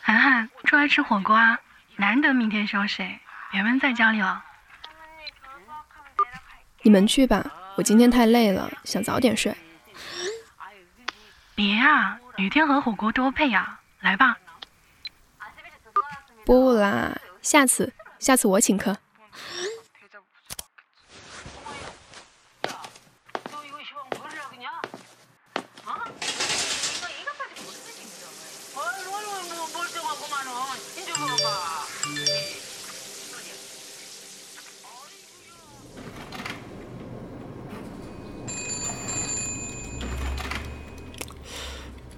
涵涵，出来吃火锅啊！难得明天休息，别闷在家里了。你们去吧，我今天太累了，想早点睡。别啊，雨天和火锅多配呀！来吧。不啦，下次，下次我请客。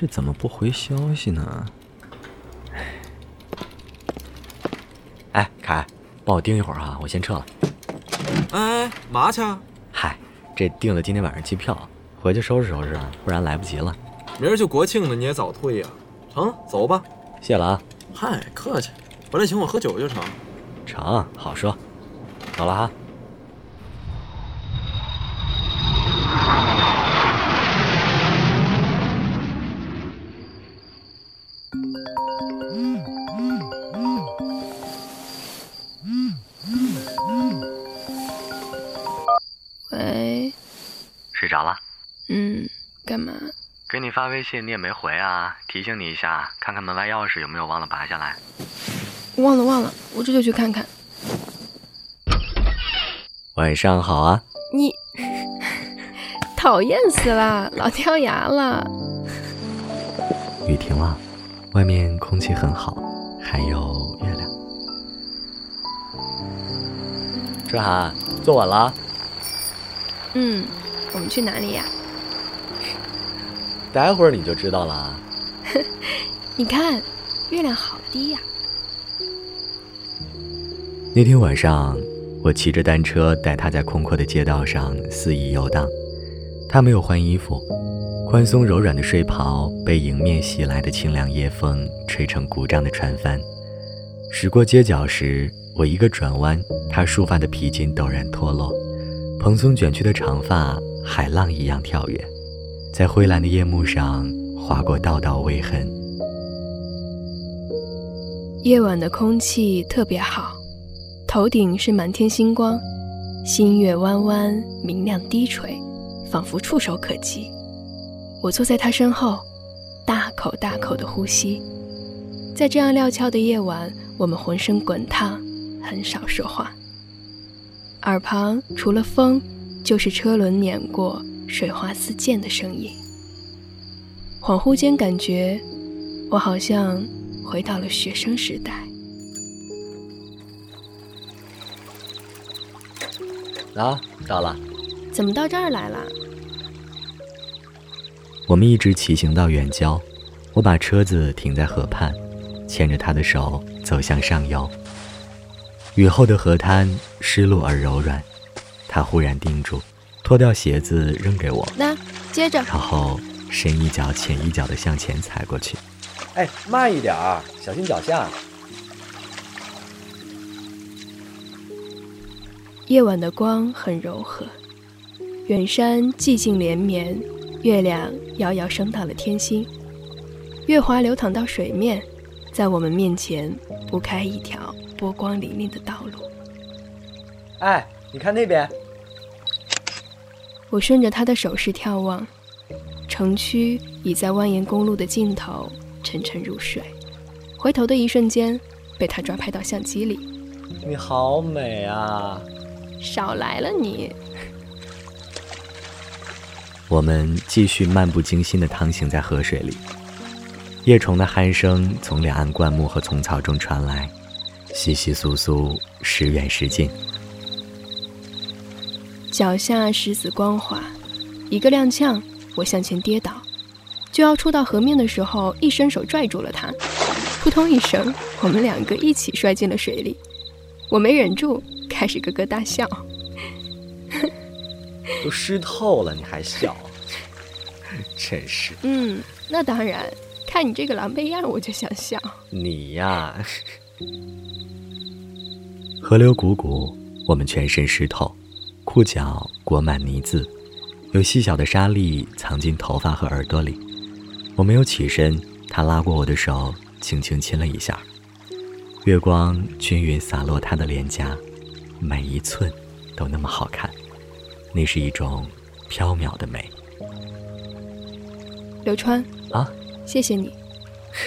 这怎么不回消息呢？哎，凯，帮我盯一会儿哈，我先撤了。哎，嘛去？嗨，这订了今天晚上机票，回去收拾收拾，不然来不及了。明儿就国庆了，你也早退呀？成，走吧。谢了啊。嗨，客气。回来请我喝酒就成。成，好说。走了哈。睡干嘛？给你发微信你也没回啊，提醒你一下，看看门外钥匙有没有忘了拔下来。忘了忘了，我这就去看看。晚上好啊。你 讨厌死了，老掉牙了。雨停了，外面空气很好，还有月亮。春寒，坐稳了。嗯。我们去哪里呀？待会儿你就知道了。你看，月亮好低呀。那天晚上，我骑着单车带他在空阔的街道上肆意游荡。他没有换衣服，宽松柔软的睡袍被迎面袭来的清凉夜风吹成鼓胀的船帆。驶过街角时，我一个转弯，他束发的皮筋陡然脱落，蓬松卷曲的长发。海浪一样跳跃，在灰蓝的夜幕上划过道道微痕。夜晚的空气特别好，头顶是满天星光，星月弯弯，明亮低垂，仿佛触手可及。我坐在他身后，大口大口的呼吸。在这样料峭的夜晚，我们浑身滚烫，很少说话。耳旁除了风。就是车轮碾过水花四溅的声音。恍惚间，感觉我好像回到了学生时代。啊，到了。怎么到这儿来了？我们一直骑行到远郊，我把车子停在河畔，牵着他的手走向上游。雨后的河滩湿漉而柔软。他忽然定住，脱掉鞋子扔给我。那接着，然后深一脚浅一脚的向前踩过去。哎，慢一点儿，小心脚下。夜晚的光很柔和，远山寂静连绵，月亮遥遥升到了天心，月华流淌到水面，在我们面前铺开一条波光粼粼的道路。哎。你看那边，我顺着他的手势眺望，城区已在蜿蜒公路的尽头沉沉入睡。回头的一瞬间，被他抓拍到相机里。你好美啊！少来了你。我们继续漫不经心地趟行在河水里，叶虫的鼾声从两岸灌木和丛草中传来，窸窸窣窣，时远时近。脚下石子光滑，一个踉跄，我向前跌倒，就要触到河面的时候，一伸手拽住了他，扑通一声，我们两个一起摔进了水里。我没忍住，开始咯咯大笑。都湿透了，你还笑？真是。嗯，那当然，看你这个狼狈样，我就想笑。你呀，河流汩汩，我们全身湿透，裤脚裹满泥渍，有细小的沙粒藏进头发和耳朵里。我没有起身，他拉过我的手，轻轻亲了一下。月光均匀洒落他的脸颊，每一寸都那么好看，那是一种飘渺的美。刘川啊，谢谢你。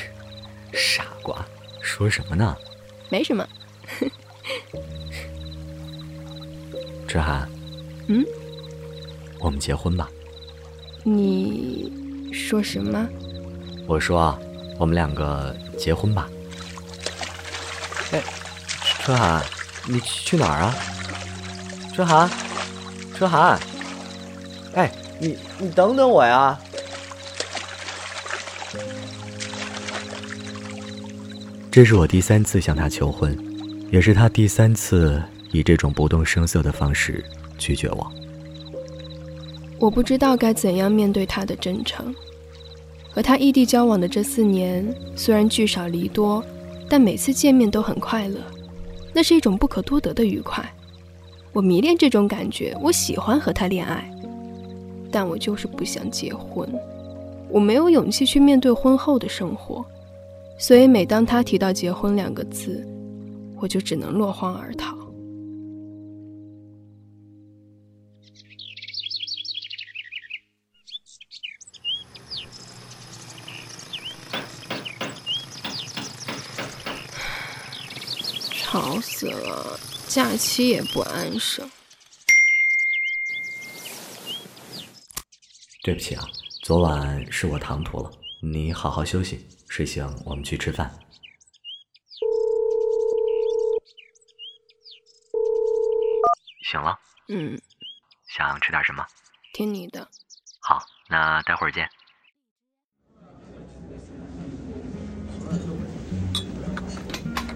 傻瓜，说什么呢？没什么。志涵，嗯，我们结婚吧。你说什么？我说，我们两个结婚吧。哎，春寒，你去哪儿啊？春寒，春寒，哎，你你等等我呀！这是我第三次向他求婚，也是他第三次以这种不动声色的方式拒绝我。我不知道该怎样面对他的真诚。和他异地交往的这四年，虽然聚少离多，但每次见面都很快乐，那是一种不可多得的愉快。我迷恋这种感觉，我喜欢和他恋爱，但我就是不想结婚。我没有勇气去面对婚后的生活，所以每当他提到结婚两个字，我就只能落荒而逃。吵死了，假期也不安生。对不起啊，昨晚是我唐突了，你好好休息，睡醒我们去吃饭。醒了？嗯，想吃点什么？听你的。好，那待会儿见。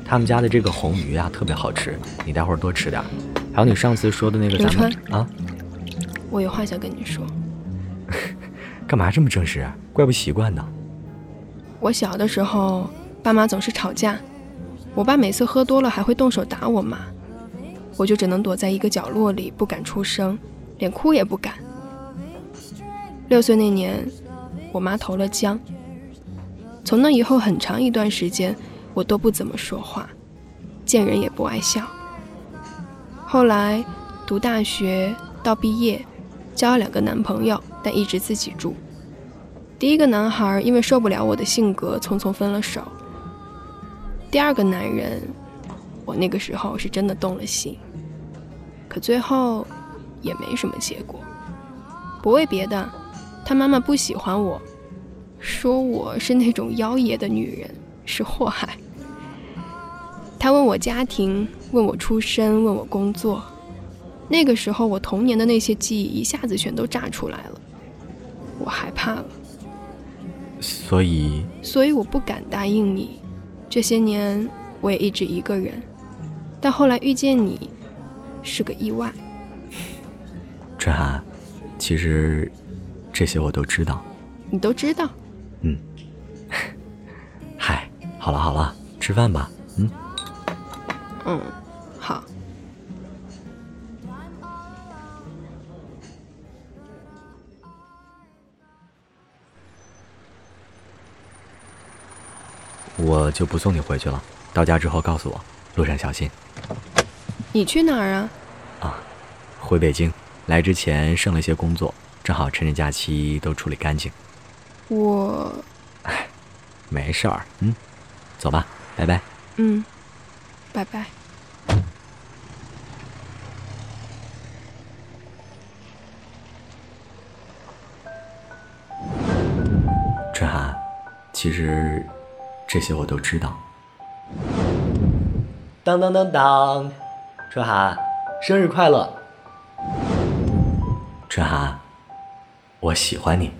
他们家的这个红鱼啊，特别好吃，你待会儿多吃点。还有你上次说的那个咱们啊，我有话想跟你说。干嘛这么正式？怪不习惯的。我小的时候，爸妈总是吵架，我爸每次喝多了还会动手打我妈，我就只能躲在一个角落里不敢出声，连哭也不敢。六岁那年，我妈投了江。从那以后很长一段时间。我都不怎么说话，见人也不爱笑。后来读大学到毕业，交了两个男朋友，但一直自己住。第一个男孩因为受不了我的性格，匆匆分了手。第二个男人，我那个时候是真的动了心，可最后也没什么结果。不为别的，他妈妈不喜欢我，说我是那种妖冶的女人，是祸害。他问我家庭，问我出身，问我工作。那个时候，我童年的那些记忆一下子全都炸出来了，我害怕了。所以，所以我不敢答应你。这些年，我也一直一个人。但后来遇见你，是个意外。春寒，其实这些我都知道。你都知道？嗯。嗨，好了好了，吃饭吧。嗯。嗯，好。我就不送你回去了，到家之后告诉我，路上小心。你去哪儿啊？啊，回北京。来之前剩了些工作，正好趁着假期都处理干净。我，哎，没事儿。嗯，走吧，拜拜。嗯。拜拜，春寒。其实这些我都知道。当当当当，春寒，生日快乐！春寒，我喜欢你。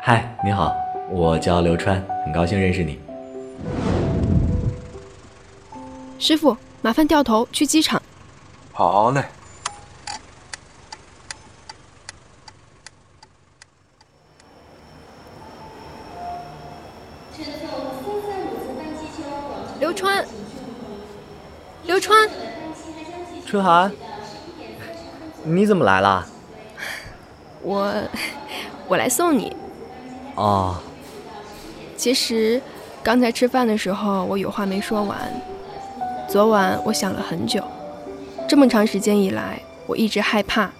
嗨，你好，我叫刘川，很高兴认识你。师傅，麻烦掉头去机场。好嘞。刘川，刘川，春寒，你怎么来了？我，我来送你。哦。其实，刚才吃饭的时候，我有话没说完。昨晚我想了很久，这么长时间以来，我一直害怕。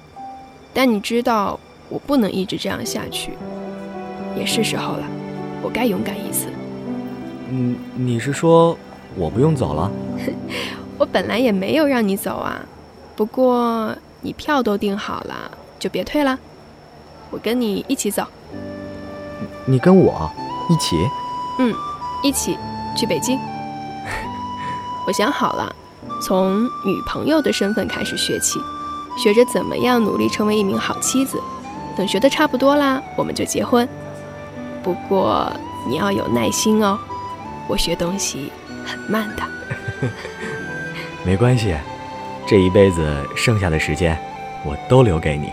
但你知道，我不能一直这样下去，也是时候了，我该勇敢一次。嗯，你是说我不用走了？我本来也没有让你走啊，不过你票都订好了，就别退了。我跟你一起走。你跟我一起？嗯，一起去北京。我想好了，从女朋友的身份开始学起，学着怎么样努力成为一名好妻子。等学的差不多啦，我们就结婚。不过你要有耐心哦，我学东西很慢的。没关系，这一辈子剩下的时间，我都留给你。